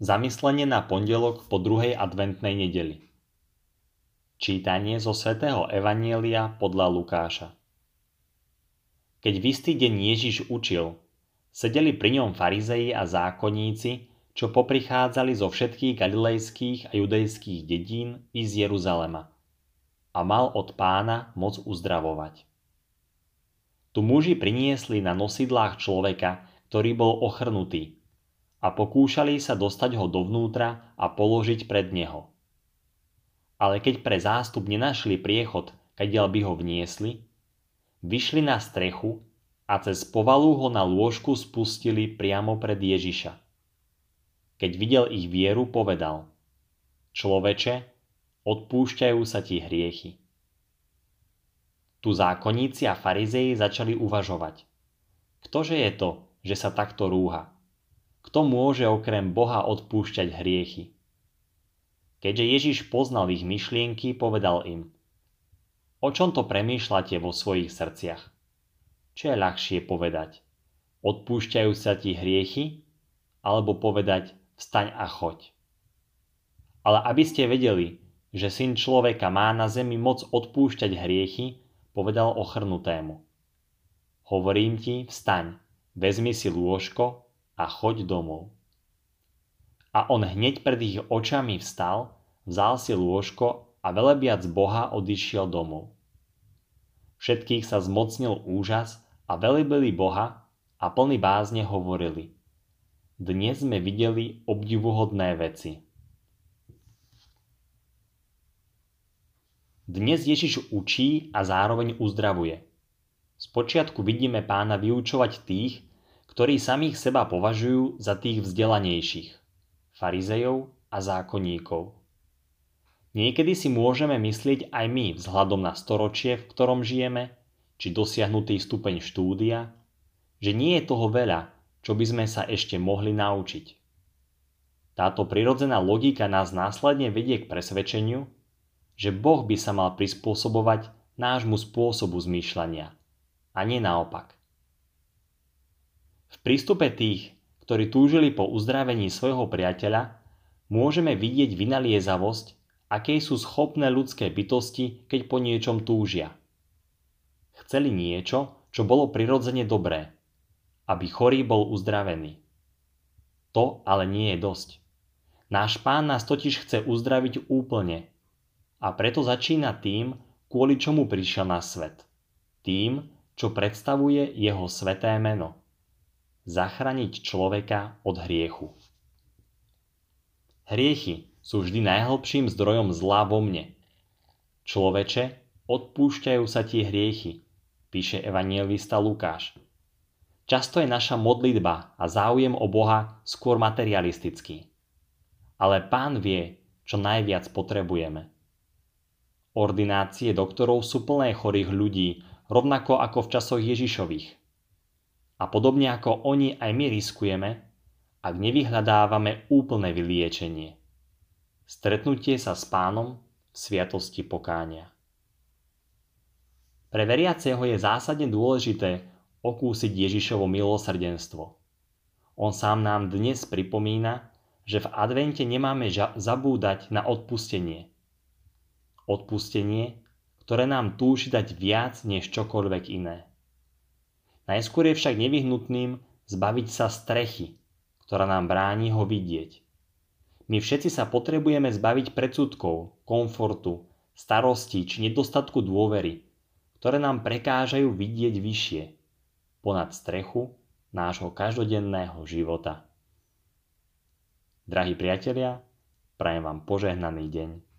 Zamyslenie na pondelok po druhej adventnej nedeli. Čítanie zo svätého Evanielia podľa Lukáša. Keď v istý deň Ježiš učil, sedeli pri ňom farizei a zákonníci, čo poprichádzali zo všetkých galilejských a judejských dedín i z Jeruzalema a mal od pána moc uzdravovať. Tu muži priniesli na nosidlách človeka, ktorý bol ochrnutý a pokúšali sa dostať ho dovnútra a položiť pred neho. Ale keď pre zástup nenašli priechod, kadiaľ by ho vniesli, vyšli na strechu a cez povalu ho na lôžku spustili priamo pred Ježiša. Keď videl ich vieru, povedal Človeče, odpúšťajú sa ti hriechy. Tu zákonníci a farizeji začali uvažovať. Ktože je to, že sa takto rúha? Kto môže okrem Boha odpúšťať hriechy? Keďže Ježiš poznal ich myšlienky, povedal im O čom to premýšľate vo svojich srdciach? Čo je ľahšie povedať? Odpúšťajú sa ti hriechy? Alebo povedať vstaň a choď? Ale aby ste vedeli, že syn človeka má na zemi moc odpúšťať hriechy, povedal ochrnutému. Hovorím ti, vstaň, vezmi si lôžko a choď domov. A on hneď pred ich očami vstal, vzal si lôžko a velebiac Boha odišiel domov. Všetkých sa zmocnil úžas a velebili Boha a plný bázne hovorili. Dnes sme videli obdivuhodné veci. Dnes Ježiš učí a zároveň uzdravuje. Spočiatku vidíme pána vyučovať tých, ktorí samých seba považujú za tých vzdelanejších, farizejov a zákonníkov. Niekedy si môžeme myslieť aj my vzhľadom na storočie, v ktorom žijeme, či dosiahnutý stupeň štúdia, že nie je toho veľa, čo by sme sa ešte mohli naučiť. Táto prirodzená logika nás následne vedie k presvedčeniu, že Boh by sa mal prispôsobovať nášmu spôsobu zmýšľania a nie naopak. Prístupe tých, ktorí túžili po uzdravení svojho priateľa, môžeme vidieť vynaliezavosť, akej sú schopné ľudské bytosti, keď po niečom túžia. Chceli niečo, čo bolo prirodzene dobré, aby chorý bol uzdravený. To ale nie je dosť. Náš pán nás totiž chce uzdraviť úplne a preto začína tým, kvôli čomu prišiel na svet. Tým, čo predstavuje jeho sveté meno zachrániť človeka od hriechu. Hriechy sú vždy najhlbším zdrojom zla vo mne. Človeče, odpúšťajú sa ti hriechy, píše evangelista Lukáš. Často je naša modlitba a záujem o Boha skôr materialistický. Ale pán vie, čo najviac potrebujeme. Ordinácie doktorov sú plné chorých ľudí, rovnako ako v časoch Ježišových. A podobne ako oni aj my riskujeme, ak nevyhľadávame úplné vyliečenie. Stretnutie sa s pánom v sviatosti pokánia. Pre veriaceho je zásadne dôležité okúsiť Ježišovo milosrdenstvo. On sám nám dnes pripomína, že v advente nemáme zabúdať na odpustenie. Odpustenie, ktoré nám túži dať viac než čokoľvek iné. Najskôr je však nevyhnutným zbaviť sa strechy, ktorá nám bráni ho vidieť. My všetci sa potrebujeme zbaviť predsudkov, komfortu, starosti či nedostatku dôvery, ktoré nám prekážajú vidieť vyššie, ponad strechu nášho každodenného života. Drahí priatelia, prajem vám požehnaný deň.